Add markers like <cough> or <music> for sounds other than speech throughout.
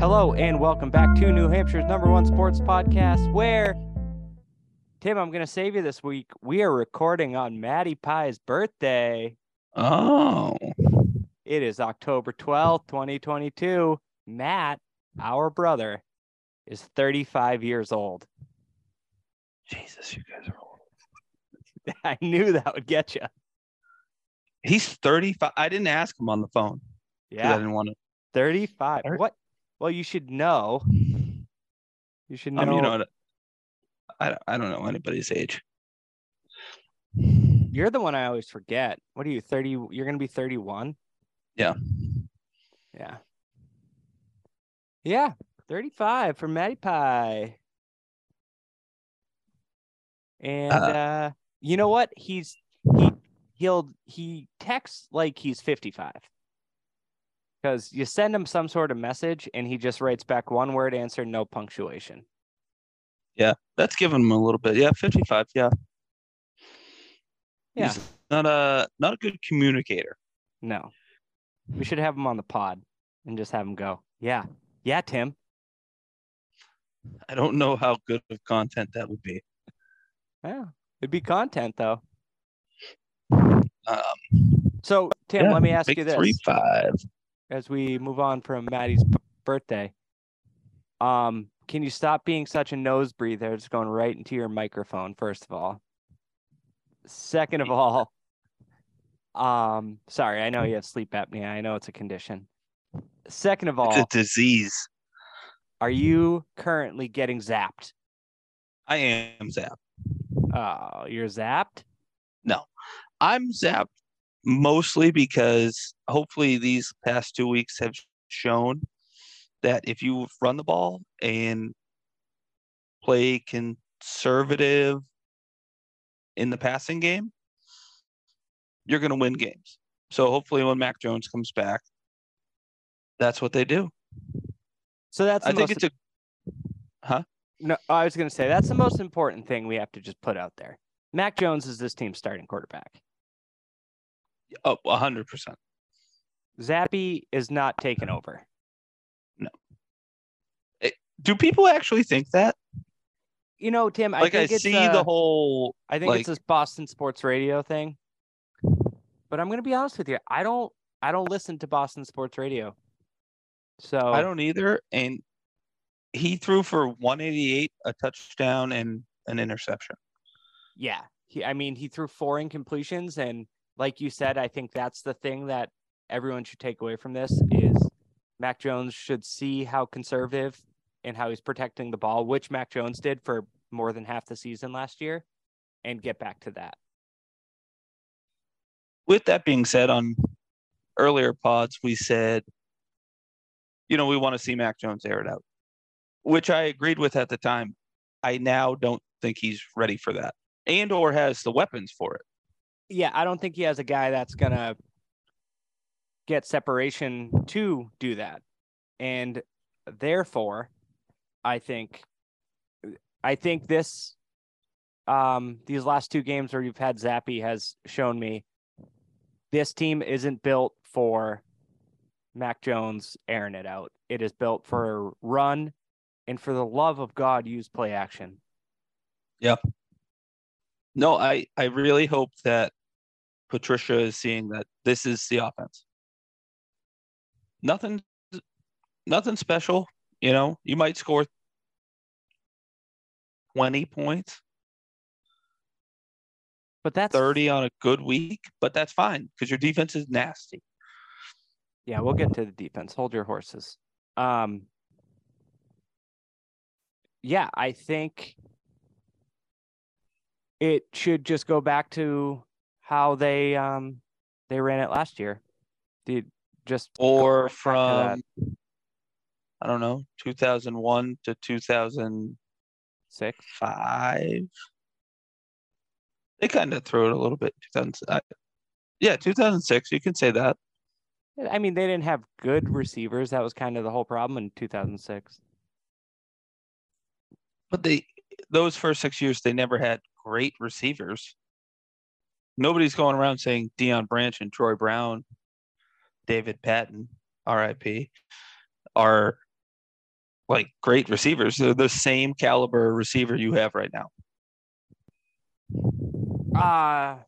Hello and welcome back to New Hampshire's number one sports podcast. Where, Tim, I'm going to save you this week. We are recording on Maddie Pie's birthday. Oh, It is October 12th, 2022. Matt, our brother, is 35 years old. Jesus, you guys are old. <laughs> I knew that would get you. He's 35. I didn't ask him on the phone. Yeah. I didn't want to. 35. Thir- What? Well, you should know. You should know. Um, you know, I, I don't know anybody's age. You're the one I always forget. What are you, 30? You're going to be 31? Yeah. Yeah. Yeah. 35 for Matty Pie. And Uh, uh, you know what? He's he he'll he texts like he's 55. Because you send him some sort of message and he just writes back one word answer, no punctuation. Yeah, that's giving him a little bit. Yeah, 55. Yeah. Yeah. He's not a not a good communicator. No. We should have him on the pod and just have him go. Yeah. Yeah, Tim. I don't know how good of content that would be. Yeah. It'd be content though. Um, So, Tim, yeah, let me ask you this three five. As we move on from Maddie's birthday. Um, can you stop being such a nose breather? It's going right into your microphone, first of all. Second of all, um, sorry, I know you have sleep apnea. I know it's a condition. Second of all, It's a disease. are you currently getting zapped? I am zapped. Oh, you're zapped? No. I'm zapped mostly because hopefully these past two weeks have shown that if you run the ball and play conservative in the passing game, you're going to win games. So hopefully when Mac Jones comes back, that's what they do. So that's I think it's a huh. No, I was going to say that's the most important thing we have to just put out there. Mac Jones is this team's starting quarterback. Oh, 100%. Zappe is not taking over. No. Do people actually think that? You know, Tim, I Like I, think it's see uh, the whole I think it's this Boston sports radio thing. But I'm going to be honest with you. I don't I don't listen to Boston sports radio. So I don't either. And he threw for 188, a touchdown, and an interception. Yeah. He, I mean, he threw four incompletions. And like you said, I think that's the thing that everyone should take away from this is Mac Jones should see how conservative and how he's protecting the ball, which Mac Jones did for more than half the season last year, and get back to that. With that being said, on earlier pods, we said, you know, we want to see Mac Jones air it out, which I agreed with at the time. I now don't think he's ready for that and or has the weapons for it. Yeah, I don't think he has a guy that's gonna get separation to do that. And therefore, I think I think this um these last two games where you've had Zappe has shown me this team isn't built for Mac Jones airing it out. It is built for a run and for the love of God use play action. Yep. No, I, I really hope that Patricia is seeing that this is the offense. Nothing nothing special, you know. You might score 20 points, But that's 30 on a good week, but that's fine because your defense is nasty. Yeah, we'll get to the defense. Hold your horses. Um Yeah, I think it should just go back to how they um they ran it last year. Did just Or right back to that. from I don't know, 2001 to 2005. six. They kind of threw it a little bit. 2000, I, yeah, 2006. You can say that. I mean, they didn't have good receivers. That was kind of the whole problem in 2006. But they those first six years they never had great receivers. Nobody's going around saying Deion Branch and Troy Brown, David Patten, RIP, are like great receivers. They're the same caliber receiver you have right now. Uh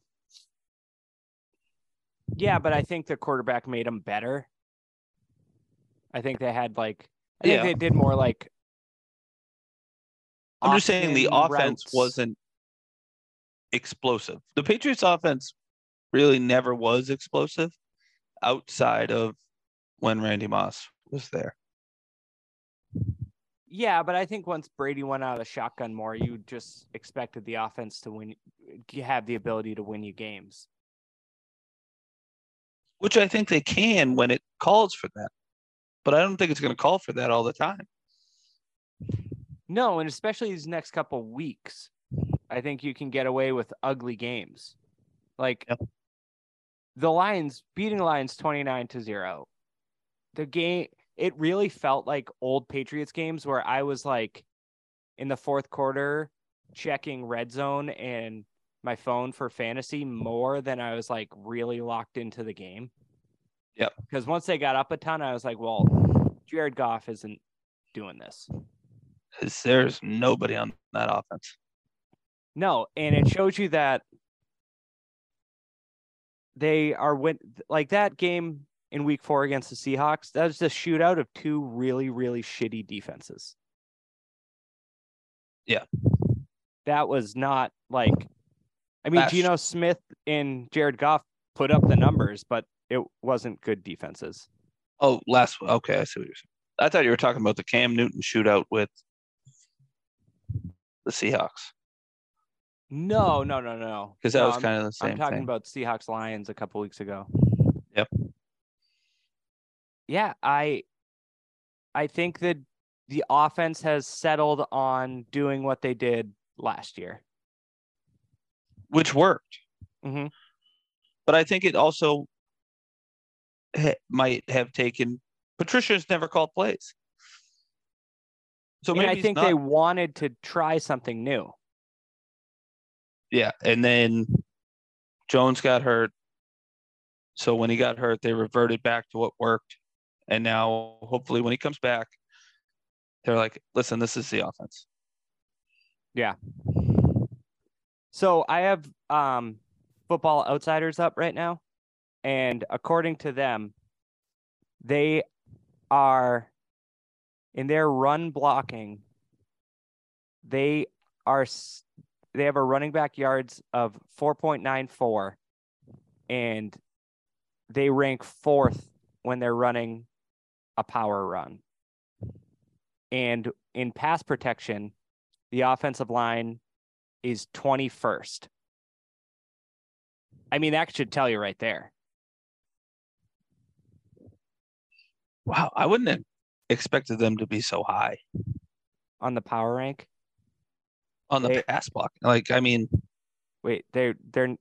yeah, but I think the quarterback made them better. I think they had like I think they did more like I'm just saying the offense routes. wasn't explosive. The Patriots offense really never was explosive outside of when Randy Moss was there. Yeah, but I think once Brady went out of the shotgun more, you just expected the offense to win you have the ability to win you games. Which I think they can when it calls for that. But I don't think it's going to call for that all the time. No, and especially these next couple weeks, I think you can get away with ugly games. Like Yep. the Lions beating the Lions 29 to 0. The game it really felt like old Patriots games where I was like in the fourth quarter checking red zone and my phone for fantasy more than I was like really locked into the game. Yep. Because once they got up a ton, I was like, well, Jared Goff isn't doing this. there's nobody on that offense. No, and it shows you that they are win like that game in week four against the Seahawks. That was a shootout of two really, really shitty defenses. Yeah. That was not like I mean, That's- Geno Smith and Jared Goff put up the numbers, but it wasn't good defenses. Oh, last one. Okay, I see what you're saying. I thought you were talking about the Cam Newton shootout with the Seahawks No, no, no, no. because that No, was I'm- kind of the same I'm talking thing. about Seahawks Lions a couple weeks ago. Yep. Yeah, I I think that the offense has settled on doing what they did last year. which worked. Mhm. But I think it also ha- might have taken. Patricia's never called plays, so and maybe I think not- they wanted to try something new. Yeah, and then Jones got hurt. So when he got hurt, they reverted back to what worked. And now, hopefully, when he comes back, they're like, "Listen, this is the offense." Yeah. So I have um football outsiders up right now, and according to them, they are in their run blocking. They are they have a running back yards of 4.94 and they rank fourth when they're running a power run. And in pass protection, the offensive line is 21st. I mean, that should tell you right there. Wow, I wouldn't have expected them to be so high on the power rank. On the They- pass block. Like, I mean, Wait, they're they're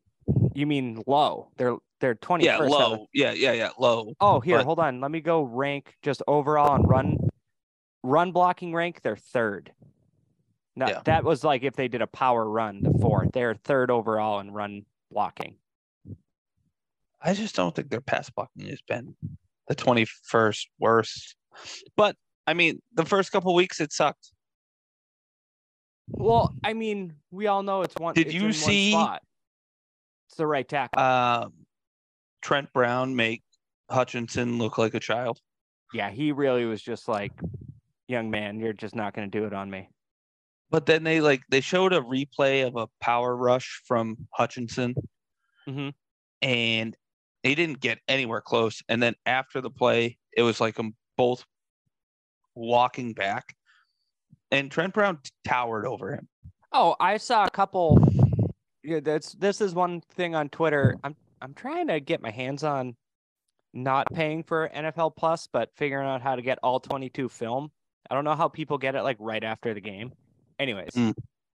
you mean low? They're they're 21st. yeah, low. Yeah, yeah, yeah, low. Oh, here, but- hold on. Let me go rank just overall and run run blocking rank. They're third. Now, Yeah. that was like if they did a power run, the fourth. They're third overall in run blocking. I just don't think their pass blocking has been the 21st worst. But I mean, the first couple weeks it sucked. Well, I mean, we all know it's one. Did it's you see- It's the right tackle. Um, Trent Brown make Hutchinson look like a child. yeah, he really was just like, young man, you're just not going to do it on me. But then they like they showed a replay of a power rush from Hutchinson, Mhm. and they didn't get anywhere close. And then after the play, it was like them both walking back, and Trent Brown towered over him. Oh, I saw a couple. Yeah, that's this is one thing on Twitter. I'm I'm trying to get my hands on not paying for NFL Plus, but figuring out how to get all 22 film. I don't know how people get it like right after the game. Anyways, Mm.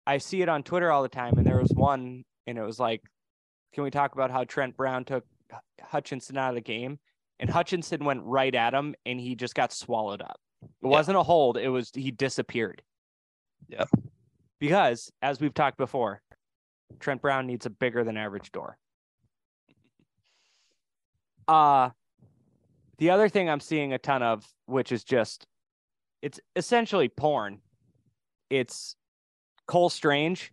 I see it on Twitter all the time, and there was one, and it was like, "Can we talk about how Trent Brown took Hutchinson out of the game?" And Hutchinson went right at him, and he just got swallowed up. It wasn't a hold; it was he disappeared. Yeah. Because, as we've talked before, Trent Brown needs a bigger than average door. Uh the other thing I'm seeing a ton of, which is just it's essentially porn. It's Cole Strange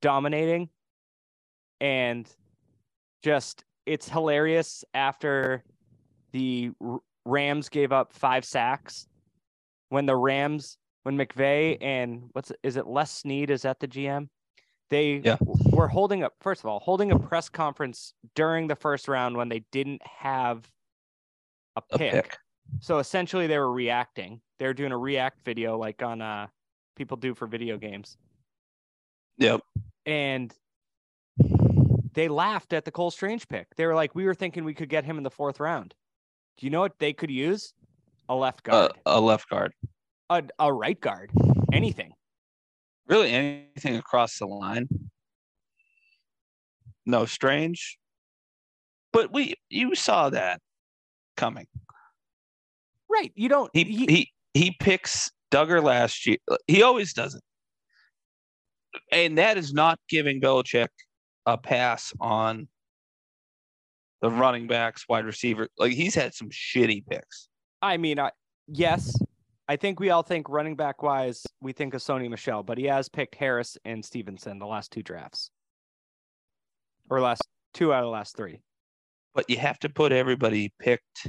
dominating and just it's hilarious after the Rams gave up five sacks when the Rams when McVay and what's is it Les Snead is that the GM they Yeah. were holding up first of all holding a press conference during the first round when they didn't have a A pick. pick. So essentially they were reacting. They were doing a react video like on uh people do for video games. Yep. And they laughed at the Cole Strange pick. They were like, we were thinking we could get him in the fourth round. Do you know what they could use? A left Uh, guard, a left guard. a, a right guard, anything. Really anything across the line. No strange. But we you saw that coming. Right. You don't He he he picks Dugger last year. He always does it. And that is not giving Belichick a pass on the running backs, wide receiver. Like he's had some shitty picks. I mean, I, yes, I think we all think running back wise, we think of Sony Michel, but he has picked Harris and Stevenson the last two drafts, or last two out of the last three. But you have to put everybody picked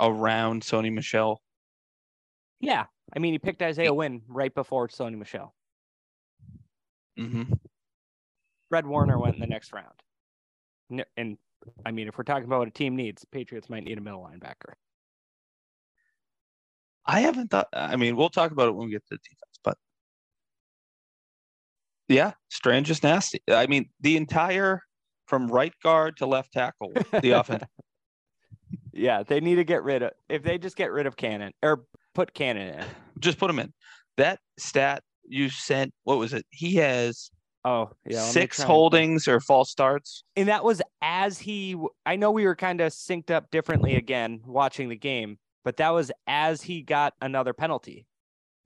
around Sony Michel. Yeah, I mean, he picked Isaiah Wynn right before Sony Michel. Mm-hmm. Fred Warner went in the next round, and I mean, if we're talking about what a team needs, Patriots might need a middle linebacker. I haven't thought. I mean, we'll talk about it when we get to the defense, but yeah, Strange is nasty. I mean, the entire from right guard to left tackle, the <laughs> offense. Yeah, they need to get rid of if they just get rid of Cannon or put Cannon in. Just put him in. That stat you sent, what was it? He has Oh, yeah, six try and- holdings or false starts. and that was as he I know we were kind of synced up differently again watching the game but that was as he got another penalty.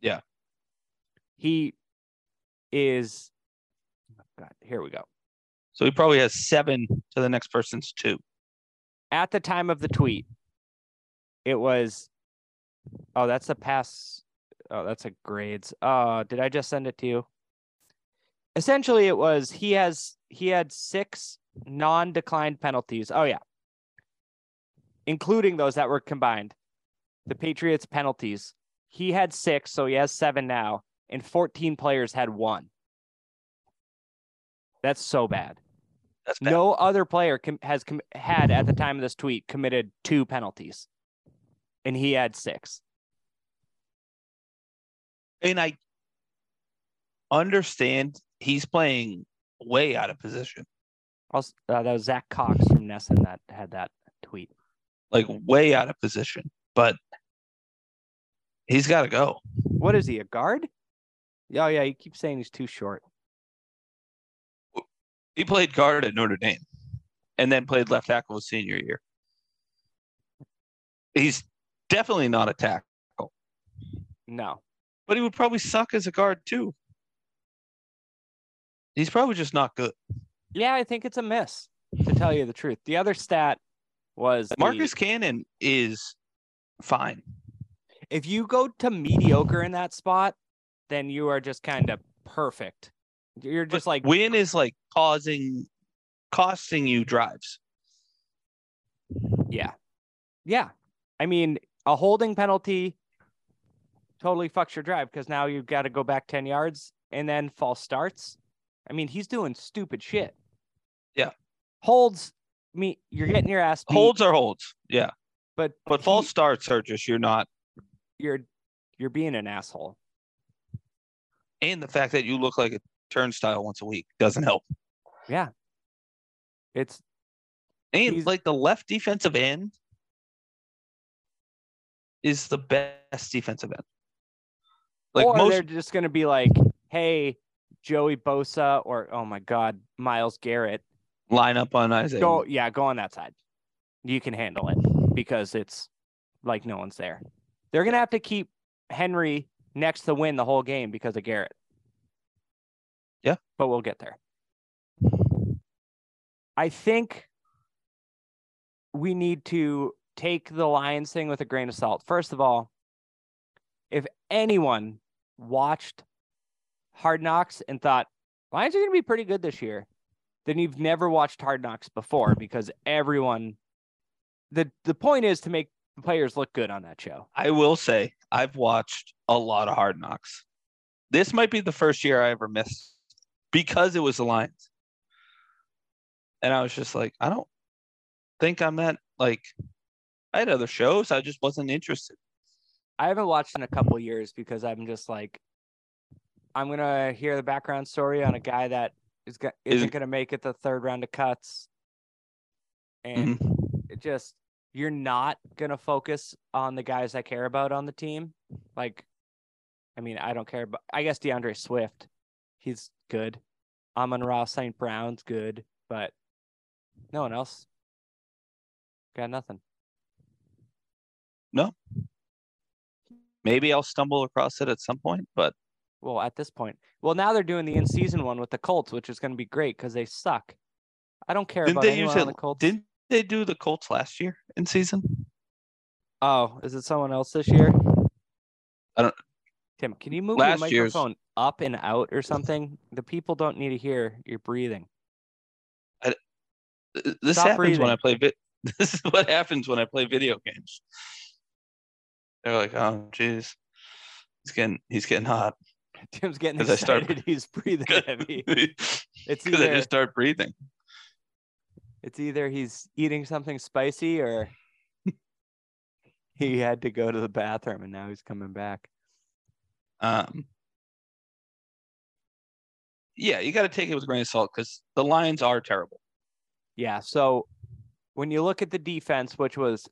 Yeah. he is oh god here we go. So he probably has seven to the next person's two. at the time of the tweet it was oh that's a pass. Oh that's a grades. Uh did i just send it to you? Essentially it was he has he had six non-declined penalties. Oh yeah. Including those that were combined the patriots penalties he had six so he has seven now and 14 players had one that's so bad That's bad. no other player com- has com- had at the time of this tweet committed two penalties, and he had six. And I understand he's playing way out of position, Also, uh, that was Zach Cox from NESN that had that tweet. like way out of position, but he's got to go. What is he? A guard? Oh yeah, you keep saying he's too short. He played guard at Notre Dame and then played left tackle his senior year. He's definitely not a tackle, No, but he would probably suck as a guard too. He's probably just not good. yeah, I think it's a miss. To tell you the truth, the other stat was the- Marcus Cannon is fine. If you go to mediocre in that spot, then you are just kind of perfect. You're just like Wynn is like causing, costing you drives. Yeah. Yeah. I mean, a holding penalty totally fucks your drive because now you've got to go back 10 yards and then false starts. I mean, he's doing stupid shit. Yeah. Holds me you're getting your ass beat, Holds are holds, yeah. but But he- false starts are just you're not, you're you're being an asshole. and the fact that you look like a turnstile once a week doesn't help. Yeah. It's And like the left defensive end is the best defensive end. Like or most they're just going to be like, "Hey, Joey Bosa or oh my god, Myles Garrett, line up on Isaiah. go yeah go on that side you can handle it because it's like no one's there they're gonna have to keep henry next to Wynn the whole game because of garrett Yeah. but we'll get there i think we need to take the lions thing with a grain of salt first of all if anyone watched Hard Knocks and thought Lions are going to be pretty good this year, then you've never watched Hard Knocks before because everyone. The the point is to make players look good on that show. I will say I've watched a lot of Hard Knocks. This might be the first year I ever missed because it was the Lions. And I was just like, I don't think I'm that like I had other shows. I just wasn't interested. I haven't watched in a couple years because I'm just like, I'm gonna hear the background story on a guy that is go- isn't Is- gonna make it the third round of cuts, and Mhm. it just you're not gonna focus on the guys I care about on the team. Like, I mean, I don't care, but I guess D'Andre Swift, he's good. Amon-Ra St. Brown's good, but no one else got nothing. No. Maybe I'll stumble across it at some point, but Well, at this point, well, now they're doing the in season one with the Colts, which is going to be great because they suck. I don't care didn't about they anyone use on it? the Colts. Didn't they do the Colts last year in season? Oh, is it someone else this year? I don't- Tim, can you move Last your year's- microphone up and out or something? The people don't need to hear your breathing. Th- uh, This Stop happens when I breathing. play. Vi- <laughs> this is what happens when I play video games. They're like, "Oh, jeez, he's getting he's getting hot." <laughs> Tim's getting 'Cause I start- excited. <laughs> He's breathing heavy. It's Because It's I either just start breathing. It's either he's eating something spicy or <laughs> he had to go to the bathroom and now he's coming back. Um, yeah, you got to take it with a grain of salt because the Lions are terrible. Yeah. So when you look at the defense, which was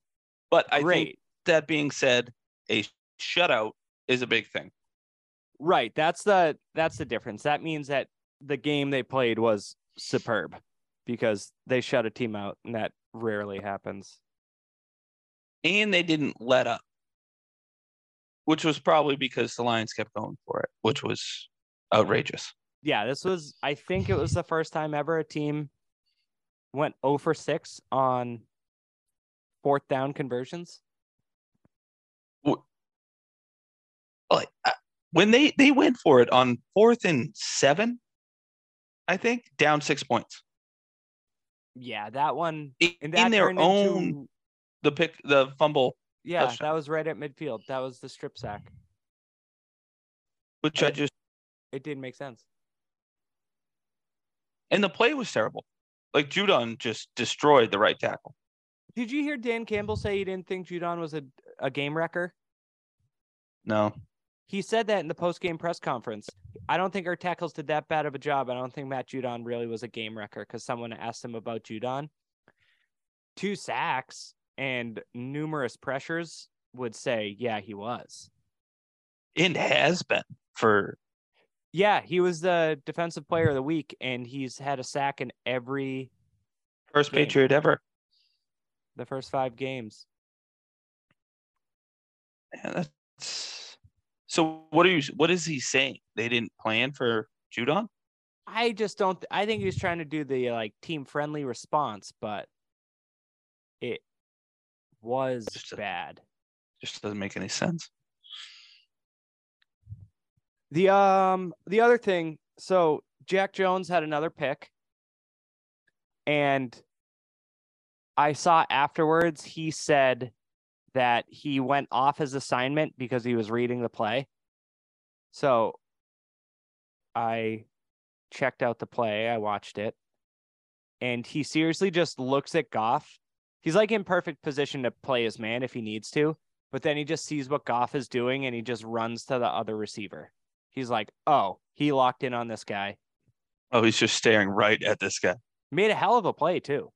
But I think that being said, a shutout is a big thing. right? That's the that's the difference. That means that the game they played was superb because they shut a team out, and that rarely happens. and they didn't let up, which was probably because the Lions kept going for it, which was outrageous. Yeah, this was. I think it was the first time ever a team went 0 for six on fourth down conversions. Like when they they went for it on fourth and seven, I think down six points Yeah, that one. in, And that in their own into- the pick the fumble, Yeah, touchdown. that was right at midfield. That was the strip sack. which I just It didn't make sense. and the play was terrible. Like Judon just destroyed the right tackle. Did you hear Dan Campbell say he didn't think Judon was a a game wrecker? No, He said that in the post game press conference. I don't think our tackles did that bad of a job. I don't think Matt Judon really was a game wrecker because someone asked him about Judon. Two sacks and numerous pressures would say, yeah, he was. it has been for Yeah, he was the defensive player of the week, and he's had a sack in every first Game. Patriot ever. the first five games. Man, that's so. What are you? What is he saying? They didn't plan for Judon. I just don't. I think he was trying to do the like team friendly response, but it was Just bad. Just doesn't make any sense. The um the other thing, so Jack Jones had another pick, and I saw afterwards he said that he went off his assignment because he was reading the play. So I checked out the play, I watched it, and he seriously just looks at Goff. He's like in perfect position to play his man if he needs to, but then he just sees what Goff is doing and he just runs to the other receiver. He's like, "Oh, he locked in on this guy." Oh, he's just staring right at this guy. Made a hell of a play too.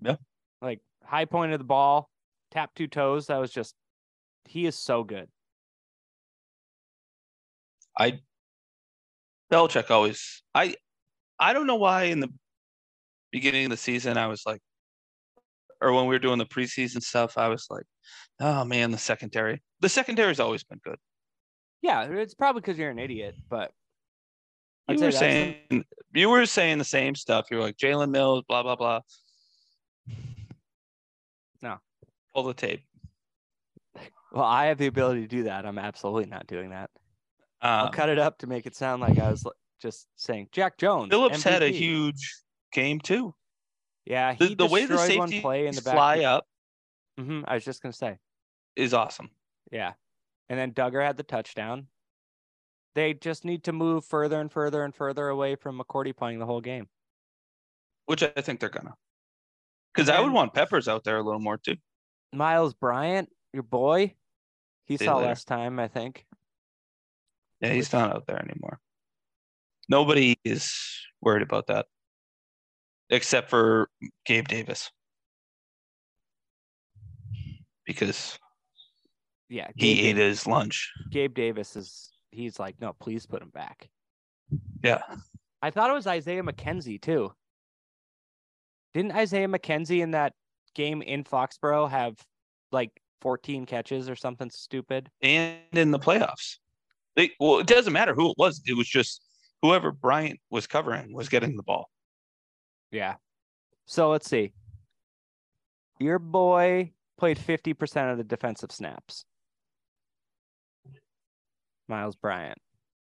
Yeah. Like high point of the ball, tap two toes. That was just he is so good. I Belichick always. I I don't know why in the beginning of the season I was like, or when we were doing the preseason stuff, I was like, oh man, the secondary. The secondary's always been good. Yeah, it's probably because you're an idiot, but I'd You were saying you were saying the same stuff. You were like Jalen Mills, blah blah blah. No. Pull the tape. Well, I have the ability to do that. I'm absolutely not doing that. I'll Um, cut it up to make it sound like I was just saying Jack Jones. Phillips had a huge game too. Yeah, The, he the way the safety play in the back. fly up hmm I was just gonna say, is awesome. yeah. And then Dugger had the touchdown. They just need to move further and further and further away from McCourty playing the whole game. which I think they're gonna. Because I would want Peppers out there a little more too. Myles Bryant, your boy, he See saw later. less time, I think. Yeah, he's not out there anymore. Nobody is worried about that, except for Gabe Davis, because Yeah, he Gabe, ate his lunch. Gabe Davis is he's like, no, please put him back. Yeah, I thought it was Isaiah McKenzie too. Didn't Isaiah McKenzie in that game in Foxborough have like 14 catches or something stupid? and in the playoffs, they well, it doesn't matter who it was. It was just whoever Bryant was covering was getting the ball. Yeah. So let's see. Your boy played 50% of the defensive snaps. Myles Bryant.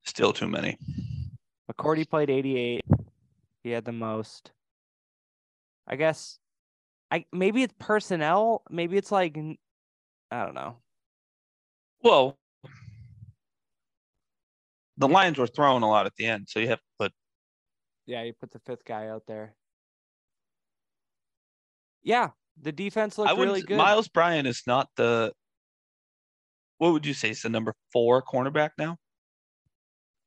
Still too many. McCourty played 88. He had the most. I guess I maybe it's personnel, maybe it's like I don't know. Well, the Lions were throwing a lot at the end, so you have to put Yeah, you put the fifth guy out there. Yeah, the defense looked I really good. Myles Bryant is not the. What would you say? He's the number four cornerback now.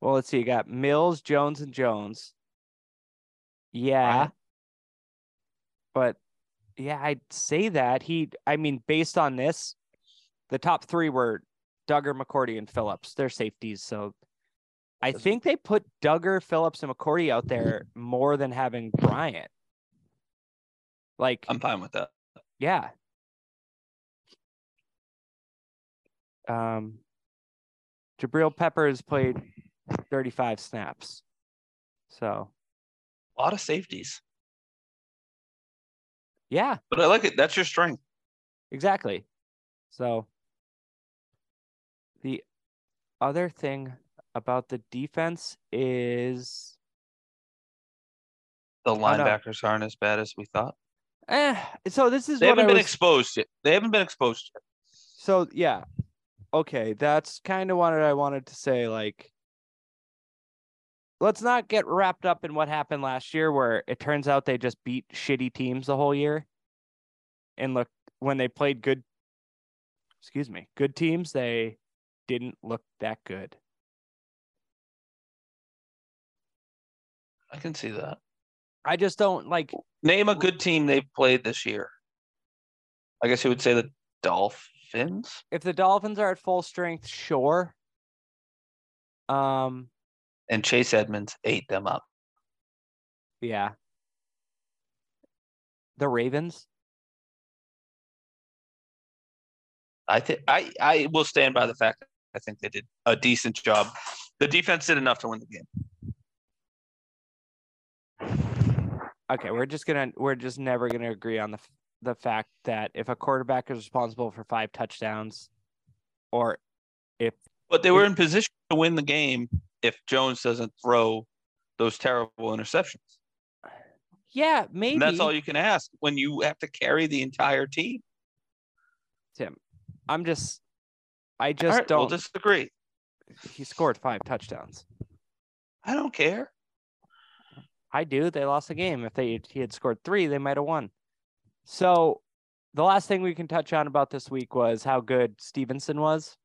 Well, let's see. You got Mills, Jones, and Jones. Yeah. Bryant? But yeah, I'd say that. He I mean, based on this, the top three were Dugger, McCourty, and Phillips. They're safeties. So I think they put Dugger, Phillips, and McCourty out there more than having Bryant. Like, I'm fine with that. yeah. Um Jabril Peppers played 35 snaps. So A lot of safeties, yeah, but I like it. That's your strength. exactly. So the other thing about the defense is The linebackers aren't as bad as we thought. eh, so this is They what haven't been was, exposed yet. They haven't been exposed yet. so yeah. Okay, that's kind of what I wanted to say like let's not get wrapped up in what happened last year where it turns out they just beat shitty teams the whole year. And look, when they played good excuse me, good teams, they didn't look that good. I can see that. I just don't like Name a good team they've played this year. I guess you would say the Dolphins. if the Dolphins are at full strength, sure. Um, And Chase Edmonds ate them up. yeah. The Ravens. I think I I will stand by the fact that I think they did a decent job. The defense did enough to win the game. Okay, we're just gonna we're just never gonna agree on the the fact that if a quarterback is responsible for five touchdowns, or if But they were in position to win the game if Jones doesn't throw those terrible interceptions. yeah, maybe And that's all you can ask when you have to carry the entire team. Tim. I'm just, I just right, we'll don't. disagree. He scored five touchdowns. I don't care. I do. They lost the game. If they he had scored three, they might have won. So the last thing we can touch on about this week was how good Stevenson was.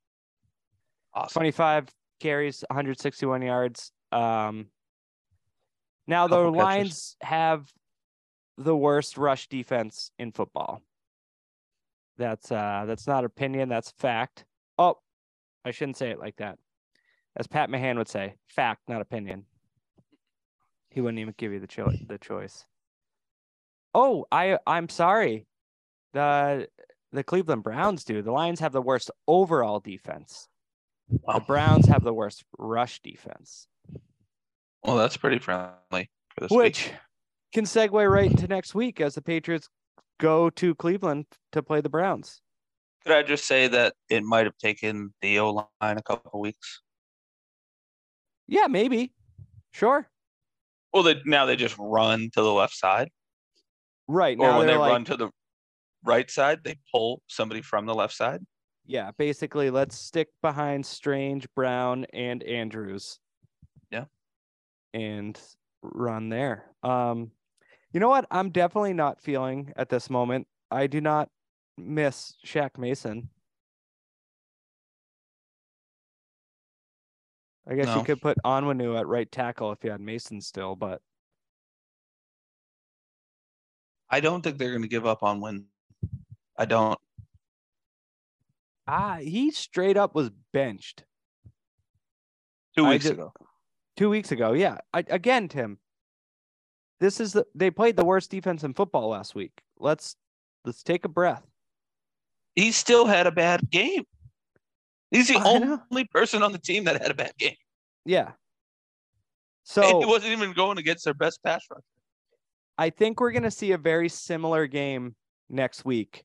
Awesome. 25 carries, 161 yards. Um, now the catches. Lions have the worst rush defense in football. That's uh that's not opinion, that's fact. Oh, I shouldn't say it like that. As Pat Mahan would say, fact, not opinion. He wouldn't even give you the cho- the choice. Oh, I I'm sorry. The the Cleveland Browns do. The Lions have the worst overall defense. The Browns have the worst rush defense, Well, that's pretty friendly for this week. which can segue right into next week as the Patriots go to Cleveland to play the Browns. Could I just say that it might have taken the O line a couple weeks? Yeah, maybe. Sure. Well, they, now they just run to the left side, Right. or now when they like, run to the right side, they pull somebody from the left side. Yeah, basically, let's stick behind Strange, Brown, and Andrews. Yeah. And run there. Um, you know what? I'm definitely not feeling at this moment. I do not miss Shaq Mason. I guess you could put Onwenu at right tackle if you had Mason still, but I don't think they're going to give up on Wynn. I don't. Ah, he straight up was benched Two weeks ju- ago. two weeks ago. Yeah. I, again, Tim, this is the they played the worst defense in football last week. Let's let's take a breath. He still had a bad game. He's the I know. only person on the team that had a bad game. Yeah. and So he wasn't even going against their best pass rush. I think we're going to see a very similar game next week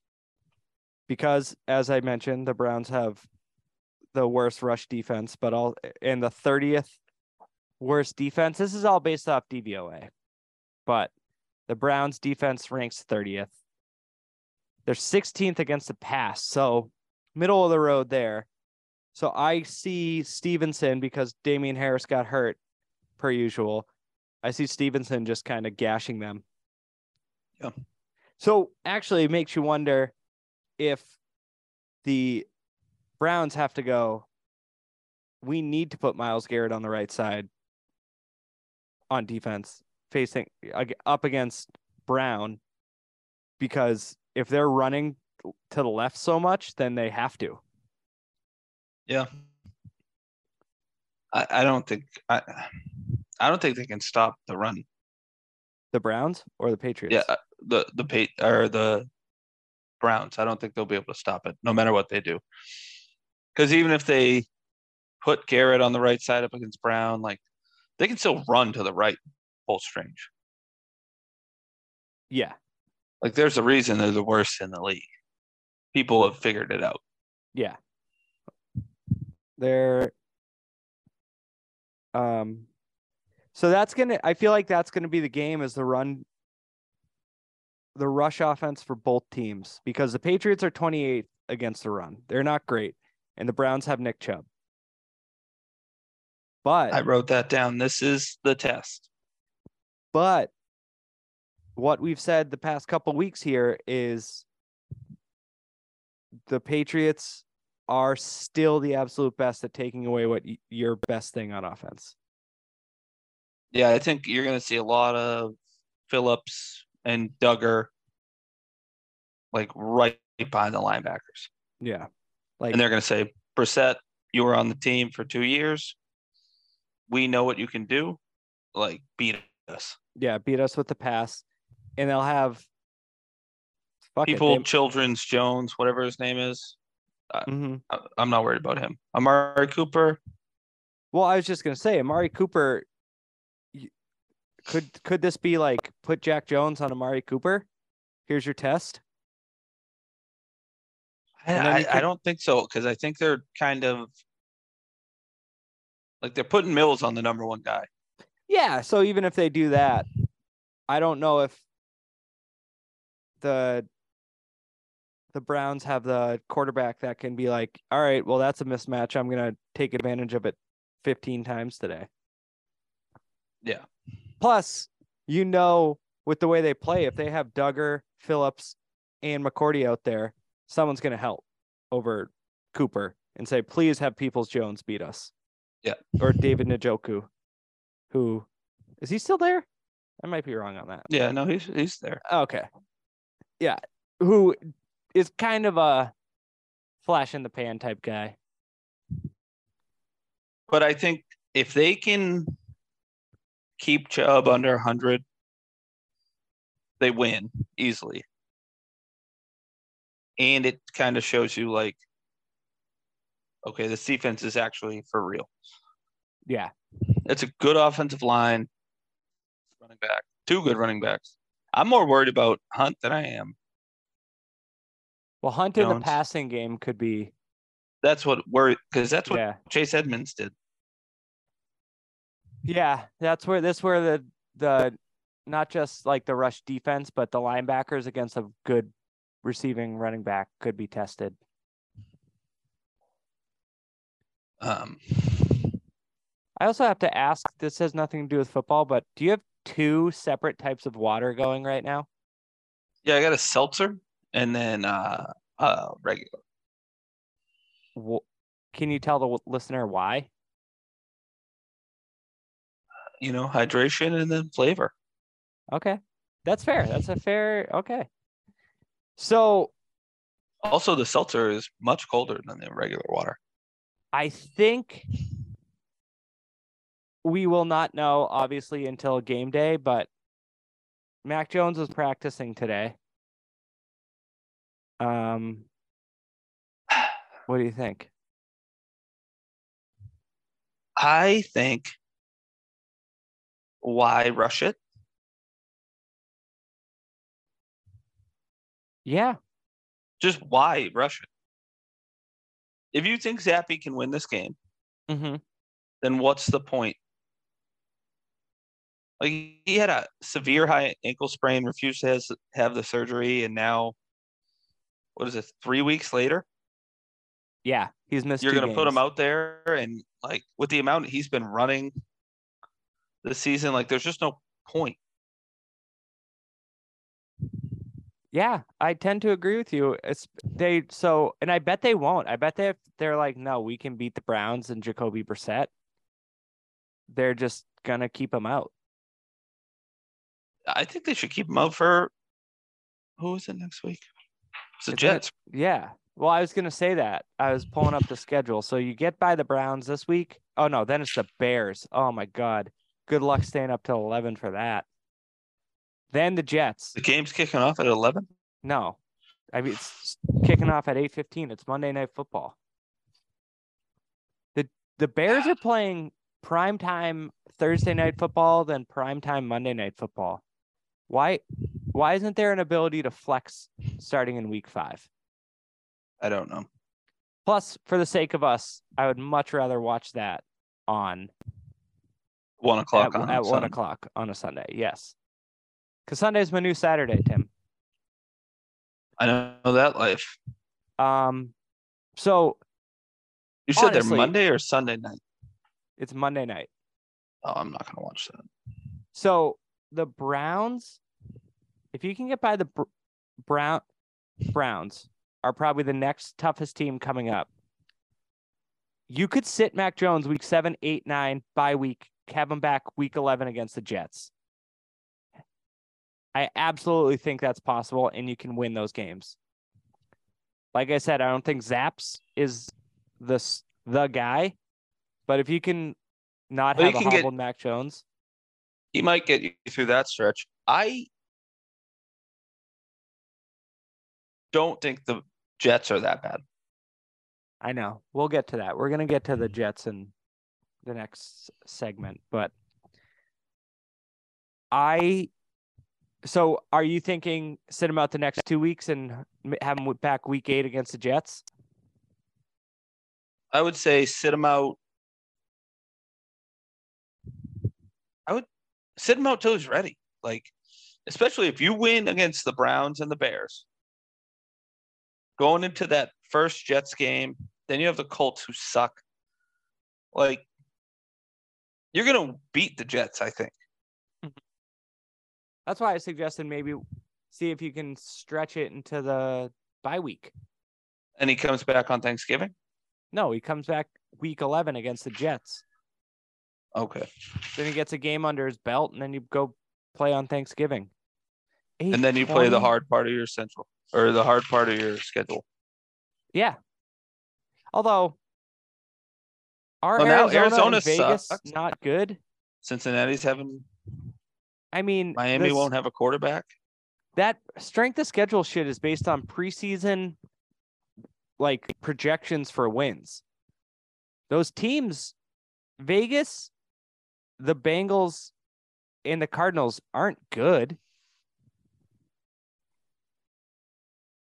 because, as I mentioned, the Browns have the worst rush defense, but all and the 30th worst defense. This is all based off DVOA, but the Browns defense ranks 30th. They're 16th against the pass, so middle of the road there. So I see Stevenson because Damien Harris got hurt, per usual. I see Stevenson just kind of gashing them. Yeah. So actually, it makes you wonder if the Browns have to go. We need to put Myles Garrett on the right side on defense, facing up against Brown, because if they're running to the left so much, then they have to. Yeah. I, I don't think I I don't think they can stop the run. The Browns or the Patriots? Yeah, uh, the the pay or the Browns. I don't think they'll be able to stop it, no matter what they do. Because even if they put Garrett on the right side up against Brown, like they can still run to the right, pull strange. Yeah. Like there's a reason they're the worst in the league. People have figured it out. Yeah. They're um so that's gonna I feel like that's gonna be the game is the run the rush offense for both teams because the Patriots are 28th against the run. They're not great. And the Browns have Nick Chubb. But I wrote that down. This is the test. But what we've said the past couple weeks here is the Patriots are still the absolute best at taking away what y- your best thing on offense. Yeah, I think you're going to see a lot of Phillips and Dugger like right behind the linebackers. Yeah. Like And they're going to say, Brissett, you were on the team for two years. We know what you can do. Like, beat us. yeah, beat us with the pass. And they'll have it, People, they- Children's Jones, whatever his name is. Mhm. I- I'm not worried about him. Amari Cooper, Well, I was just gonna say, Amari Cooper. Could could this be like put Jack Jones on Amari Cooper? Here's your test. I, then I, could- don't think so because I think they're kind of like they're putting Mills on the number one guy. Yeah, so even if they do that, I don't know if the the Browns have the quarterback that can be like, all right, well that's a mismatch. I'm gonna take advantage of it 15 times today. Yeah. Plus, you know, with the way they play, if they have Dugger, Phillips, and McCourty out there, someone's gonna help over Cooper and say, please have Peoples Jones beat us. Yeah. Or David Njoku, who is he still there? I might be wrong on that. Yeah, no, he's he's there. Okay. Yeah. Who is kind of a flash in the pan type guy. But I think if they can keep Chubb under 100, they win easily. And it kind of shows you, like, okay, this defense is actually for real. Yeah. It's a good offensive line, running back, two good running backs. I'm more worried about Hunt than I am Well, Hunt in the passing game could be That's what we're because that's what yeah. Chase Edmonds did. Yeah, that's where this where the the not just like the rush defense, but the linebackers against a good receiving running back could be tested. Um, I also have to ask, this has nothing to do with football, but do you have two separate types of water going right now? yeah, I got a seltzer and then uh, uh, regular. Wh- Can you tell the listener why? You know, hydration and then flavor. Okay. That's fair. That's a fair okay. So Also, the seltzer is much colder than the regular water. I think we will not know obviously until game day, but Mac Jones was practicing today. Um what do you think? I think why rush it? Yeah. Just why rush it? If you think Zappe can win this game, Mm-hmm. then what's the point? Like he had a severe high ankle sprain, refused to has, have the surgery, and now what is it? Three weeks later, Yeah. He's missed. you're going to put him out there, and like with the amount he's been running this season, like there's just no point. Yeah, I tend to agree with you. It's they so, and I bet they won't. I bet they they're like, no, we can beat the Browns and Jacoby Brissett. They're just gonna keep him out. I think they should keep him out for who is it next week? It's the Is Jets. Yeah. Well, I was gonna say that. I was pulling up the schedule. So you get by the Browns this week. Oh no, then it's the Bears. Oh my God. Good luck staying up till eleven for that. Then the Jets. The game's kicking off at eleven. No, I mean it's kicking off at eight fifteen. It's Monday Night Football. the The Bears are playing prime time Thursday Night Football, then prime time Monday Night Football. Why? Why isn't there an ability to flex starting in Week Five? I don't know. Plus, for the sake of us, I would much rather watch that on One o'clock at, on at one o'clock on a Sunday. Yes, because Sunday's my new Saturday, Tim. I know that life. Um, so You said Honestly- they're Monday or Sunday night. it's Monday night. Oh, I'm not gonna watch that. So the Browns, if you can get by the Br- Brown Browns, are probably the next toughest team coming up. You could sit Mac Jones week seven, eight, nine, bye week, have him back week eleven against the Jets. I absolutely think that's possible, and you can win those games. Like I said, I don't think Zaps is the the guy, but if you can not Well, have a can get- Mac Jones, He might get you through that stretch. I don't think the Jets are that bad. I know. We'll get to that. We're gonna get to the hmm. Jets in the next segment, but I. So, are you thinking sit him out the next two weeks and have him back week eight against the Jets? I would say sit him out. I would sit him out till he's ready. Like, especially if you win against the Browns and the Bears. Going into that first Jets game, then you have the Colts who suck. Like, you're gonna beat the Jets, I think. That's why I suggested maybe see if you can stretch it into the bye week. And he comes back on Thanksgiving. No, he comes back week eleven against the Jets. Okay. Then he gets a game under his belt, and then you go play on Thanksgiving. And then you play the hard part of your central or the hard part of your schedule. Yeah. Although are Well, now Arizona, Arizona Vegas sucks. not good? Cincinnati's having I mean, Miami this- won't have a quarterback. that strength of schedule shit is based on preseason like projections for wins. Those teams, Vegas, the Bengals, and the Cardinals aren't good.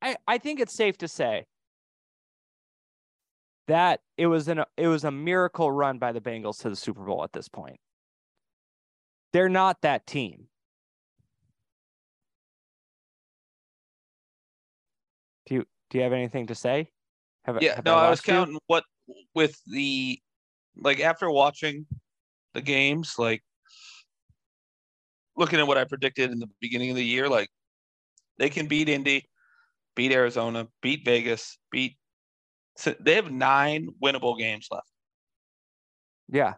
I, I think it's safe to say that it was an it was a miracle run by the Bengals to the Super Bowl at this point. They're not that team. Do you do you have anything to say? Have, yeah, have no, I, I was counting you? what with the like after watching the games, like looking at what I predicted in the beginning of the year, like they can beat Indy, beat Arizona, beat Vegas, beat. So they have nine winnable games left. Yeah,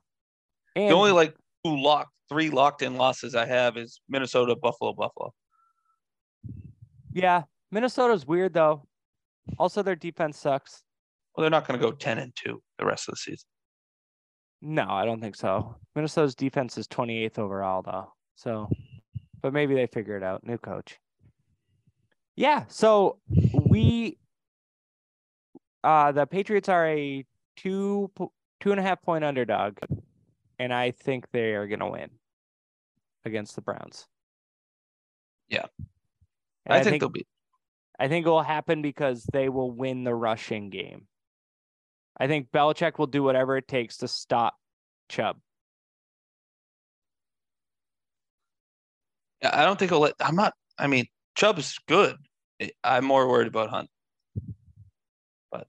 and the only like two locked, three locked in losses I have is Minnesota, Buffalo, Buffalo. Yeah, Minnesota's weird though. Also, their defense sucks. Well, they're not going to go ten and two the rest of the season. No, I don't think so. Minnesota's defense is 28th overall, though. So, but maybe they figure it out. New coach. Yeah. So we, uh, the Patriots are a two two and a half point underdog, and I think they are going to win against the Browns. Yeah, I, I, think, think they'll be. I think it will happen because they will win the rushing game. I think Belichick will do whatever it takes to stop Chubb. I don't think he'll let. I'm not. I mean, Chubb's good. I'm more worried about Hunt. But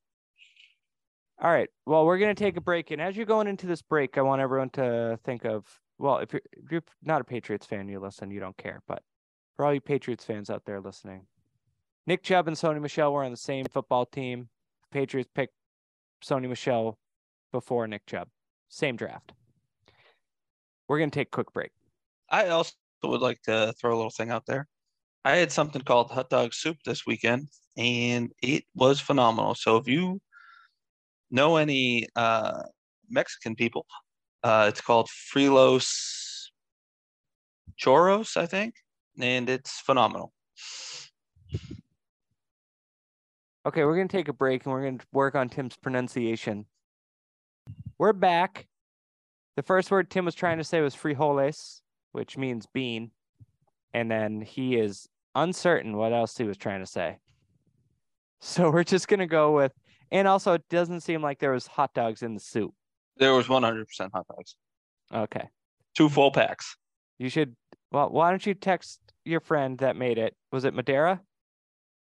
all right. Well, we're gonna take a break, and as you're going into this break, I want everyone to think of. Well, if you're if you're not a Patriots fan, you listen, you don't care. But for all you Patriots fans out there listening, Nick Chubb and Sony Michel were on the same football team. Patriots picked Sony Michel before Nick Chubb. Same draft. We're going to take a quick break. I also would like to throw a little thing out there. I had something called hot dog soup this weekend, and it was phenomenal. So if you know any uh, Mexican people, uh, it's called Frilos Churros, I think, and it's phenomenal. Okay, we're going to take a break and we're going to work on Tim's pronunciation. We're back. The first word Tim was trying to say was frijoles, which means bean. And then he is uncertain what else he was trying to say. So we're just going to go with, and also it doesn't seem like there was hot dogs in the soup. There was 100% hot dogs. Okay. Two full packs. You should, well, why don't you text your friend that made it? Was it Madeira?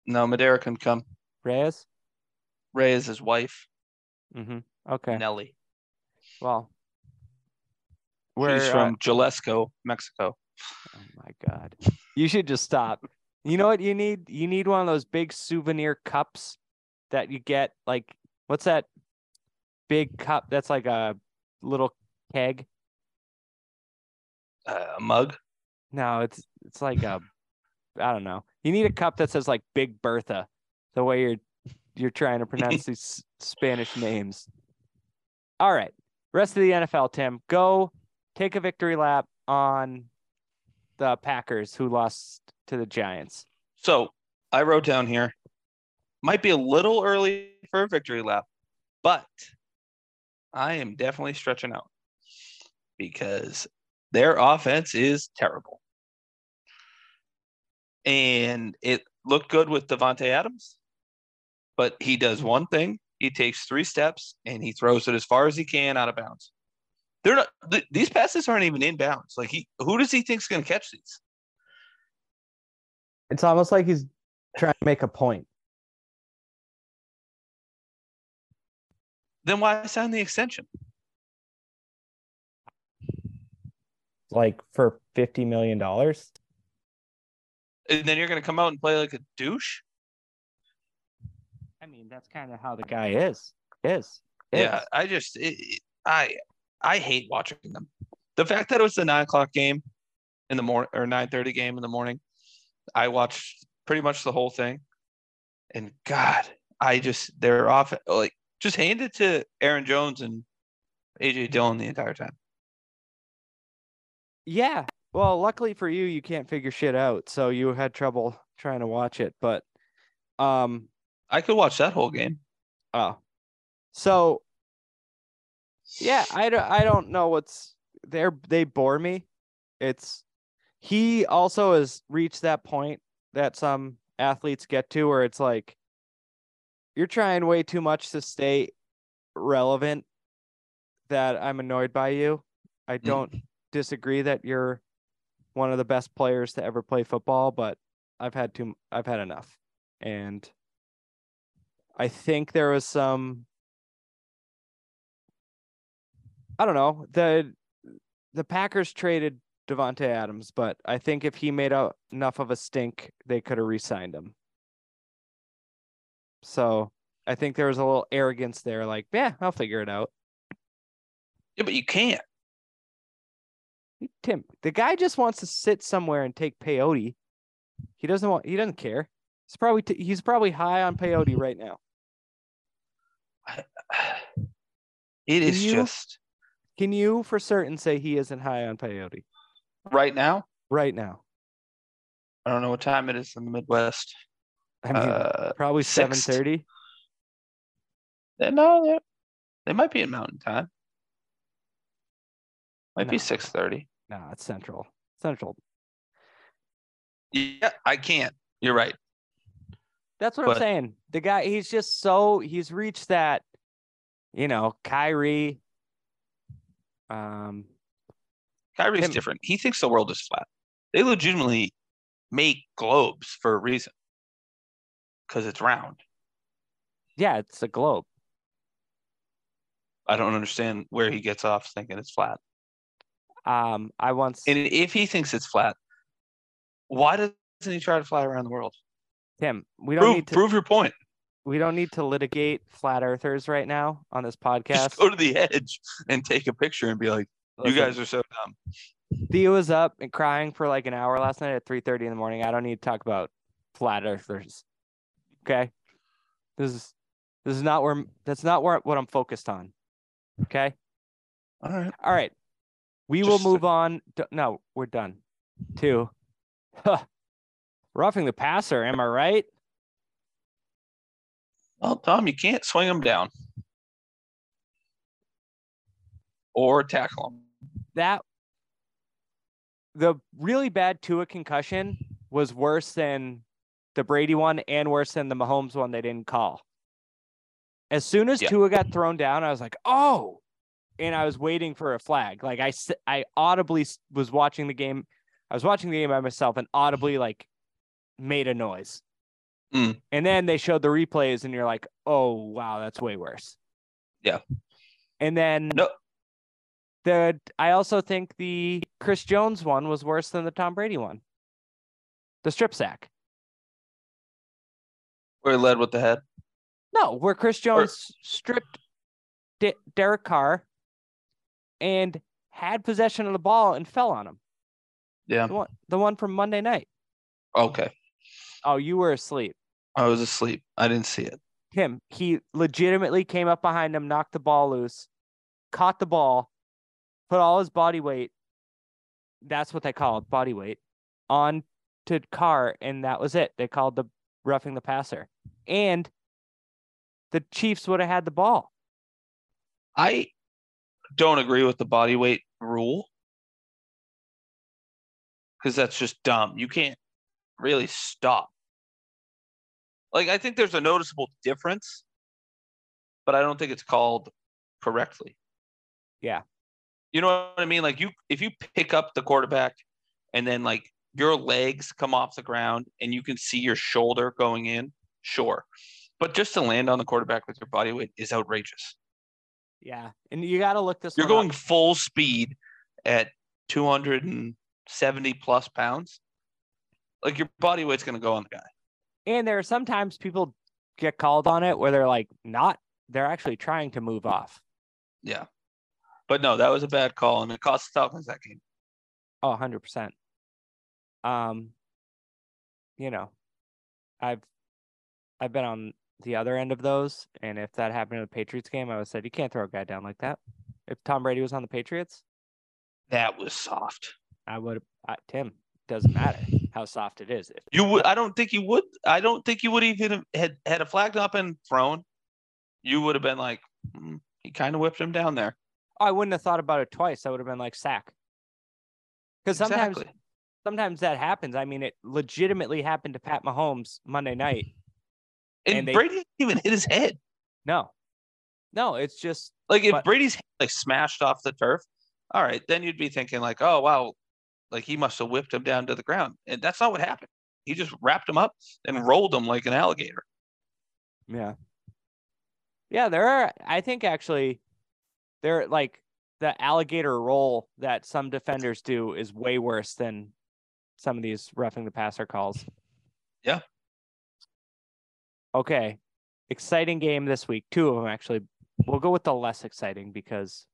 No, Madeira can come. Reyes? Reyes, his wife. Mm-hmm. Okay. Nelly. Well, we're She's from uh, Jalisco, Mexico. Oh my god. You should just stop. You know what you need? You need one of those big souvenir cups that you get like what's that big cup that's like a little keg? Uh, a mug? No, it's it's like a I don't know. You need a cup that says like Big Bertha the way you're you're trying to pronounce these Spanish names. All right. Rest of the NFL, Tim. Go take a victory lap on the Packers who lost to the Giants. So I wrote down here, might be a little early for a victory lap, but I am definitely stretching out because their offense is terrible. And it looked good with Davante Adams but he does one thing. He takes three steps and he throws it as far as he can out of bounds. They're not th- these passes aren't even in bounds. Like he who does he think's going to catch these? It's almost like he's trying to make a point then why sign the extension like for 50 million dollars and then you're going to come out and play like a douche I mean, that's kind of how the guy is. Is. is. Yeah, I just it, I I hate watching them. The fact that it was the nine o'clock game in the morning or nine thirty game in the morning, I watched pretty much the whole thing, and God, I just they're off like just hand it to Aaron Jones and AJ Dillon the entire time. Yeah. Well, luckily for you, you can't figure shit out, so you had trouble trying to watch it. But um, I could watch that whole game. Oh, so yeah, I don't, I don't know what's there. They bore me. It's he also has reached that point that some athletes get to where it's like you're trying way too much to stay relevant that I'm annoyed by you. I mm. don't disagree that you're one of the best players to ever play football, but I've had too I've had enough. And I think there was some I don't know. The the Packers traded Davante Adams, but I think if he made out enough of a stink, they could have re-signed him. So I think there was a little arrogance there, like, yeah, I'll figure it out. Yeah, but you can't. Tim, the guy just wants to sit somewhere and take peyote. He doesn't want. He doesn't care. He's probably t- he's probably high on peyote right now. <sighs> It is you- just Can you for certain say he isn't high on peyote right now. right now? I don't know what time it is in the Midwest. I mean, uh, probably seven thirty. they- no, they they might be in Mountain Time. Might be No. six thirty. No, it's central. Central. Yeah, I can't. You're right. That's what I'm saying. The guy, he's just so he's reached that, you know, Kyrie. Um, Kyrie's Him- different. He thinks the world is flat. They legitimately make globes for a reason. Because it's round. yeah, it's a globe. I don't understand where he gets off thinking it's flat. Um, I once And if he thinks it's flat, why doesn't he try to fly around the world? Tim, we don't Prove, need to prove your point. we don't need to litigate flat earthers right now on this <laughs> Just podcast. go to the edge and take a picture and be like, you guys are so dumb. Theo was up and crying for like an hour last night at 3:30 in the morning. I don't need to talk about flat earthers. Okay? This is this is not where that's not where what I'm focused on. Okay? All right. All right. We will Just- move on. to- no, we're done. To huh, roughing the passer, am I right? Well, Tom, you can't swing them down or tackle them. That the really bad Tua concussion was worse than the Brady one and worse than the Mahomes one they didn't call. As soon as Yeah. Tua got thrown down, I was like, "Oh!" And I was waiting for a flag. Like I, I audibly was watching the game. I was watching the game by myself and audibly like made a noise. Mm. And then they showed the replays, and you're like, "Oh wow, that's way worse." Yeah. And then No. the I also think the Chris Jones one was worse than the Tom Brady one. The strip sack. Where he led with the head. No, where Chris Jones stripped De- Derek Carr and had possession of the ball and fell on him. Yeah. The one, the one from Monday night. Okay. Oh, you were asleep. I was asleep. I didn't see it. Him. he legitimately came up behind him, knocked the ball loose, caught the ball, put all his body weight. That's what they call it, body weight, on to Carr, and that was it. They called the roughing the passer, and the Chiefs would have had the ball. I don't agree with the body weight rule because that's just dumb. You can't really stop. Like, I think there's a noticeable difference, but I don't think it's called correctly. Yeah. You know what I mean? Like, you if you pick up the quarterback and then like your legs come off the ground and you can see your shoulder going in, sure. But just to land on the quarterback with your body weight is outrageous. Yeah, and you got to look this. You're one up. going full speed at 270 plus pounds. Like your body weight's going to go on the guy. And there are sometimes people get called on it where they're like not they're actually trying to move off. Yeah. But no, that was a bad call, and it cost the Falcons that game. Oh, 100%. Um you know, I've I've been on the other end of those and if that happened in the Patriots game, I would have said you can't throw a guy down like that. If Tom Brady was on the Patriots, That was soft. I would uh, Tim, doesn't matter how soft it is. If You would. I don't think you would. I don't think you would even have had had a flag not been thrown. You would have been like, "Mm, he kind of whipped him down there. I wouldn't have thought about it twice. I would have been like sack. Because sometimes Exactly. sometimes that happens. I mean, it legitimately happened to Pat Mahomes Monday night. And, And they- Brady didn't even hit his head. No, no, it's just Like if But- Brady's like smashed off the turf, all right, then you'd be thinking like, oh wow, like he must have whipped him down to the ground. And that's not what happened. He just wrapped him up and rolled him like an alligator. Yeah. Yeah, there are I think actually there like the alligator roll that some defenders do is way worse than some of these roughing the passer calls. Yeah. Okay. Exciting game this week. Two of them actually. We'll go with the less exciting because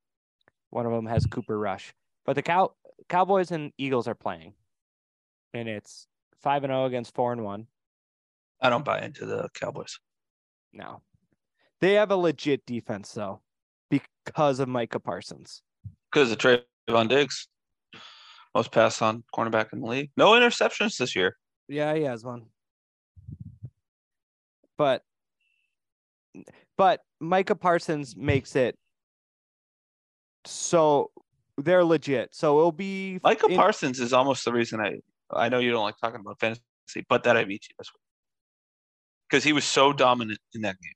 one of them has Cooper Rush. But the Cow Cowboys and Eagles are playing. And it's 5 and 0 against 4 and 1. I don't buy into the Cowboys. No. They have a legit defense though, because of Micah Parsons. Because of Trevon Diggs. Most passed on cornerback in the league. No interceptions this year. Yeah, he has one. But but Micah Parsons makes it so they're legit. So it'll be Micah in- Parsons is almost the reason I I know you don't like talking about fantasy, but that I beat you this week. Because he was so dominant in that game.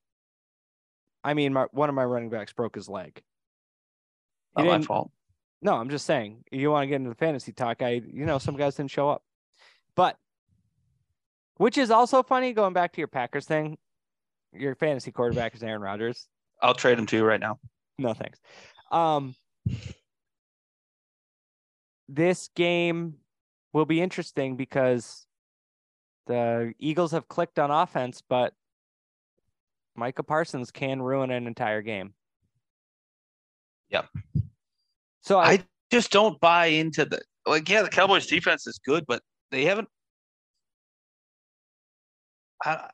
I mean, my, one of my running backs broke his leg. Not my fault. No, I'm just saying. You want to get into the fantasy talk? I, you know, some guys didn't show up, but which is also funny. Going back to your Packers thing, your fantasy quarterback is Aaron Rodgers. I'll trade him to you right now. No thanks. Um, this game will be interesting because the Eagles have clicked on offense, but Micah Parsons can ruin an entire game. Yep. So I, I just don't buy into the like. Yeah, the Cowboys' defense is good, but they haven't. I,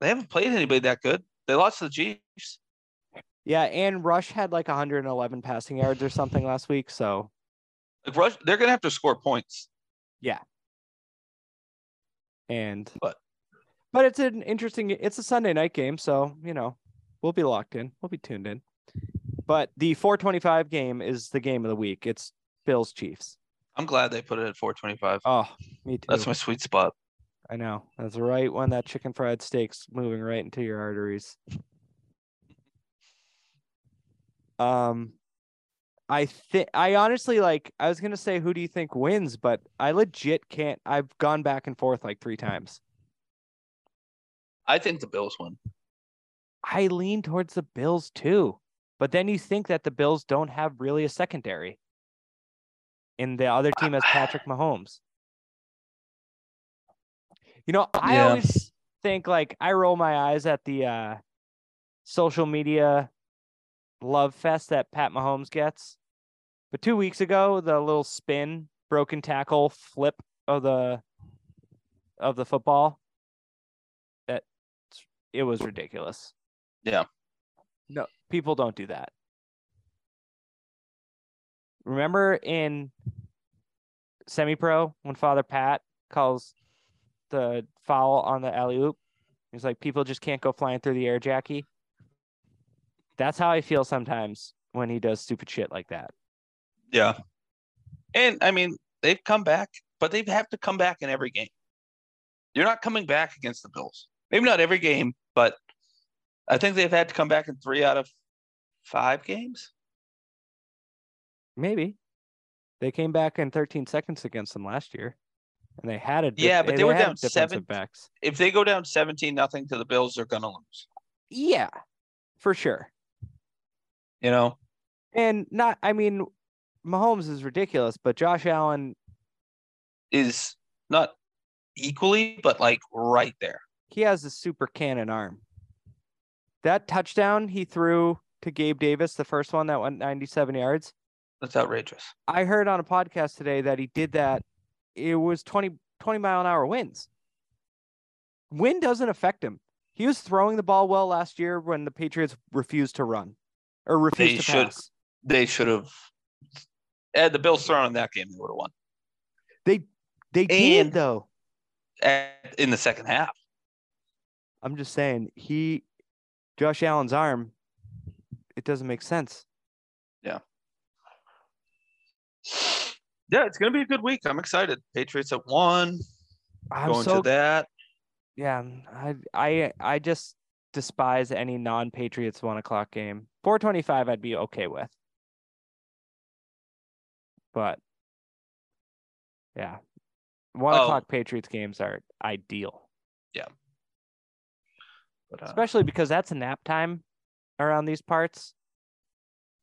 they haven't played anybody that good. They lost to the Chiefs. yeah, and Rush had like 111 passing yards or something last week. So Like Rush, they're gonna have to score points. Yeah. And But- but it's an interesting. It's a Sunday night game, so you know we'll be locked in. We'll be tuned in. But the 425 game is the game of the week. It's Bills Chiefs. I'm glad they put it at 425. Oh, me too. That's my sweet spot. I know. That's right when that chicken fried steak's moving right into your arteries. Um I think I honestly like I was gonna say who do you think wins, but I legit can't I've gone back and forth like three times. I think the Bills win. I lean towards the Bills too. But then you think that the Bills don't have really a secondary. And the other team has Patrick Mahomes. You know, I Yeah. always think like I roll my eyes at the uh social media love fest that Pat Mahomes gets. But two weeks ago, the little spin, broken tackle, flip of the of the football, that it was ridiculous. Yeah. No, people don't do that. Remember in semi pro when Father Pat calls the foul on the alley oop? He's like, people just can't go flying through the air, Jackie. That's how I feel sometimes when he does stupid shit like that. Yeah. And I mean, they've come back, but they have to come back in every game. You're not coming back against the Bills. Maybe not every game, but I think they've had to come back in three out of five games. Maybe. They came back in 13 seconds against them last year. And they had a Yeah, but eh, they were down seven- backs. If they go down 17 nothing to the Bills, they're gonna lose. Yeah, for sure. You know? And not I mean, Mahomes is ridiculous, but Josh Allen, Is not equally, but like right there. he has a super cannon arm. That touchdown he threw to Gabe Davis, the first one that went 97 yards. That's outrageous. I heard on a podcast today that he did that. It was 20, 20 mile an hour winds. Wind doesn't affect him. He was throwing the ball well last year when the Patriots refused to run or refused They to should- pass. They should have had the Bills thrown in that game, they would have won. They they did though. At, in the second half. I'm just saying he, Josh Allen's arm, it doesn't make sense. Yeah, it's gonna be a good week. I'm excited. Patriots at one. I'm going so to that. yeah. I I I just despise any non-Patriots one o'clock game. Four twenty-five, I'd be okay with, but yeah, one Oh. o'clock Patriots games are ideal, But, uh, especially because that's a nap time around these parts.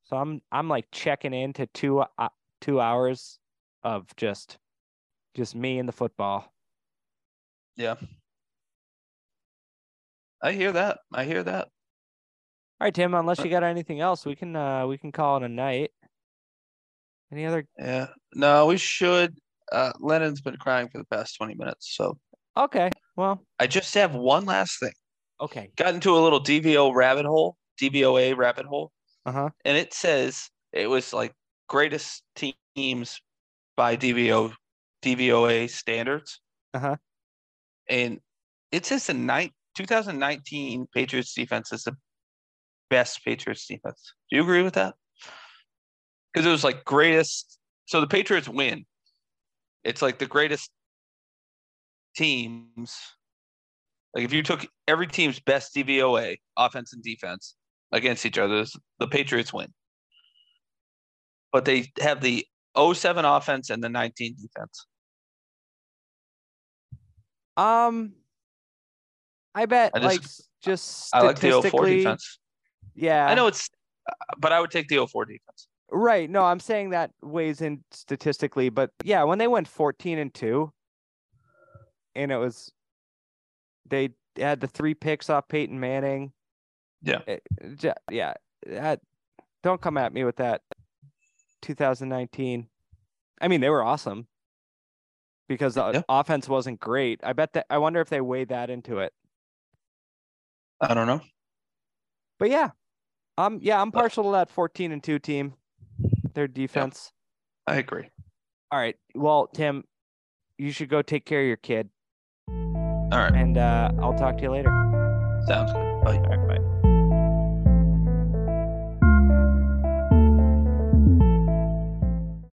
So I'm I'm like checking into two uh, two hours of just just me and the football. yeah. I hear that. I hear that. All right, Tim. Unless Uh, you got anything else, we can uh we can call it a night. Any other? Yeah. No, we should. Uh, Lennon's been crying for the past 20 minutes. So Okay. Well, I just have one last thing. okay. Got into a little DVO rabbit hole, DVOA rabbit hole, Uh huh. and it says it was like greatest teams by DVO DVOA standards. Uh-huh. And it says the night 2019 Patriots defense is the best Patriots defense. Do you agree with that? Because it was like greatest. So the Patriots win. It's like the greatest teams. Like if you took every team's best DVOA, offense and defense, against each other, the Patriots win. But they have the 07 offense and the 19 defense. Um, I bet I just- like just I like the 04 statistically, defense. Yeah, I know it's, but I would take the 04 defense. Right. No, I'm saying that weighs in statistically, but yeah, when they went 14 and 2 and it was they had the three picks off Peyton Manning. Yeah. It- yeah. That don't come at me with that 2019. I mean, they were awesome because the Yeah. offense wasn't great. I bet that I wonder if they weighed that into it. I don't know. But yeah. Um yeah, I'm partial to that 14 and 2 team. Their defense. I agree. All right. Well, Tim, you should go take care of your kid, All right. and uh, I'll talk to you later. Sounds good. Bye. All right. Bye.